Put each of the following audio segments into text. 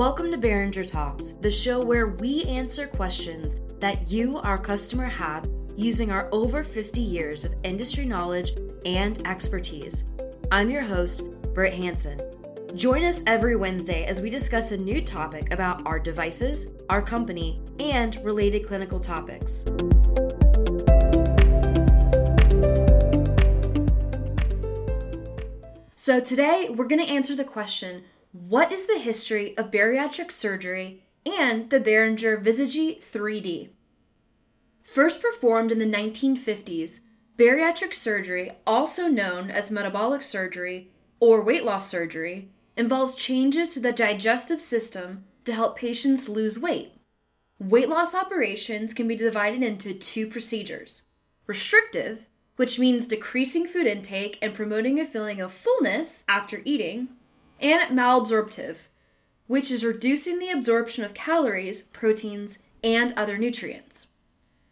Welcome to Boehringer Talks, the show where we answer questions that you, our customer, have using our over 50 years of industry knowledge and expertise. I'm your host, Britt Hanson. Join us every Wednesday as we discuss a new topic about our devices, our company, and related clinical topics. So, today we're going to answer the question what is the history of bariatric surgery and the Boehringer ViSiGi 3D? First performed in the 1950s, bariatric surgery, also known as metabolic surgery or weight loss surgery, involves changes to the digestive system to help patients lose weight. Weight loss operations can be divided into two procedures restrictive, which means decreasing food intake and promoting a feeling of fullness after eating, and malabsorptive, which is reducing the absorption of calories, proteins, and other nutrients.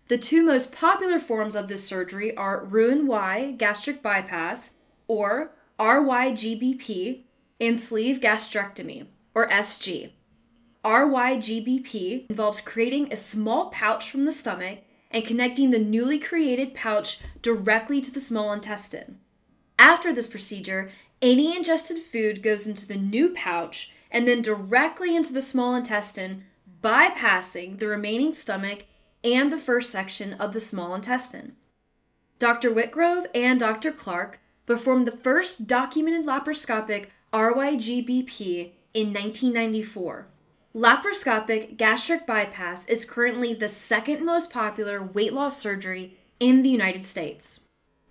The two most popular forms of this surgery are Roux-en-Y gastric bypass, or RYGBP, and sleeve gastrectomy, or SG. RYGBP involves creating a small pouch from the stomach and connecting the newly created pouch directly to the small intestine. After this procedure, any ingested food goes into the new pouch and then directly into the small intestine, bypassing the remaining stomach and the first section of the small intestine. Dr. Wittgrove and Dr. Clark performed the first documented laparoscopic RYGBP in 1994. Laparoscopic gastric bypass is currently the second most popular weight loss surgery in the United States.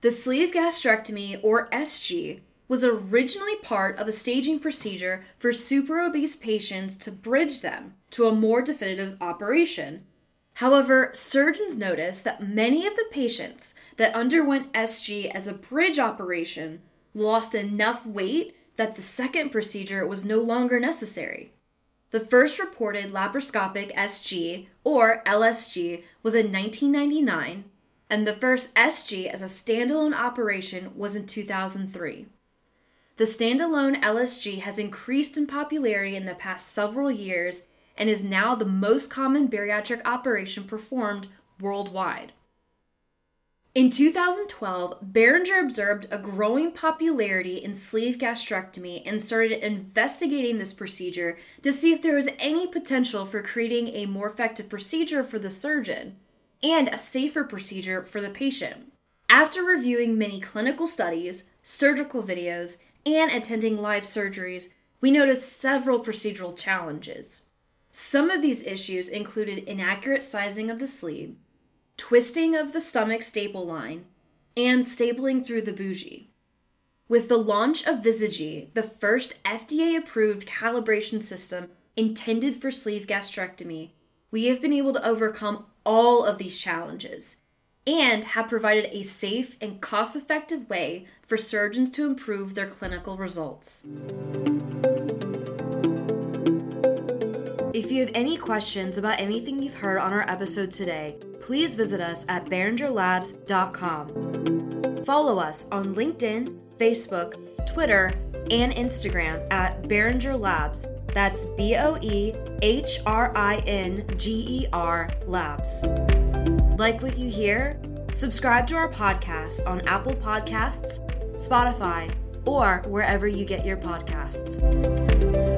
The sleeve gastrectomy, or SG, was originally part of a staging procedure for super obese patients to bridge them to a more definitive operation. However, surgeons noticed that many of the patients that underwent SG as a bridge operation lost enough weight that the second procedure was no longer necessary. The first reported laparoscopic SG, or LSG, was in 1999, and the first SG as a standalone operation was in 2003. The standalone LSG has increased in popularity in the past several years and is now the most common bariatric operation performed worldwide. In 2012, Boehringer observed a growing popularity in sleeve gastrectomy and started investigating this procedure to see if there was any potential for creating a more effective procedure for the surgeon and a safer procedure for the patient. After reviewing many clinical studies, surgical videos, and attending live surgeries, we noticed several procedural challenges. Some of these issues included inaccurate sizing of the sleeve, twisting of the stomach staple line, and stapling through the bougie. With the launch of ViSiGi, the first FDA approved calibration system intended for sleeve gastrectomy, we have been able to overcome all of these challenges and have provided a safe and cost effective way for surgeons to improve their clinical results. If you have any questions about anything you've heard on our episode today, please visit us at BoehringerLabs.com. Follow us on LinkedIn, Facebook, Twitter, and Instagram at Boehringer Labs. That's B O E H R I N G E R Labs. Like what you hear? Subscribe to our podcast on Apple Podcasts, Spotify, or wherever you get your podcasts.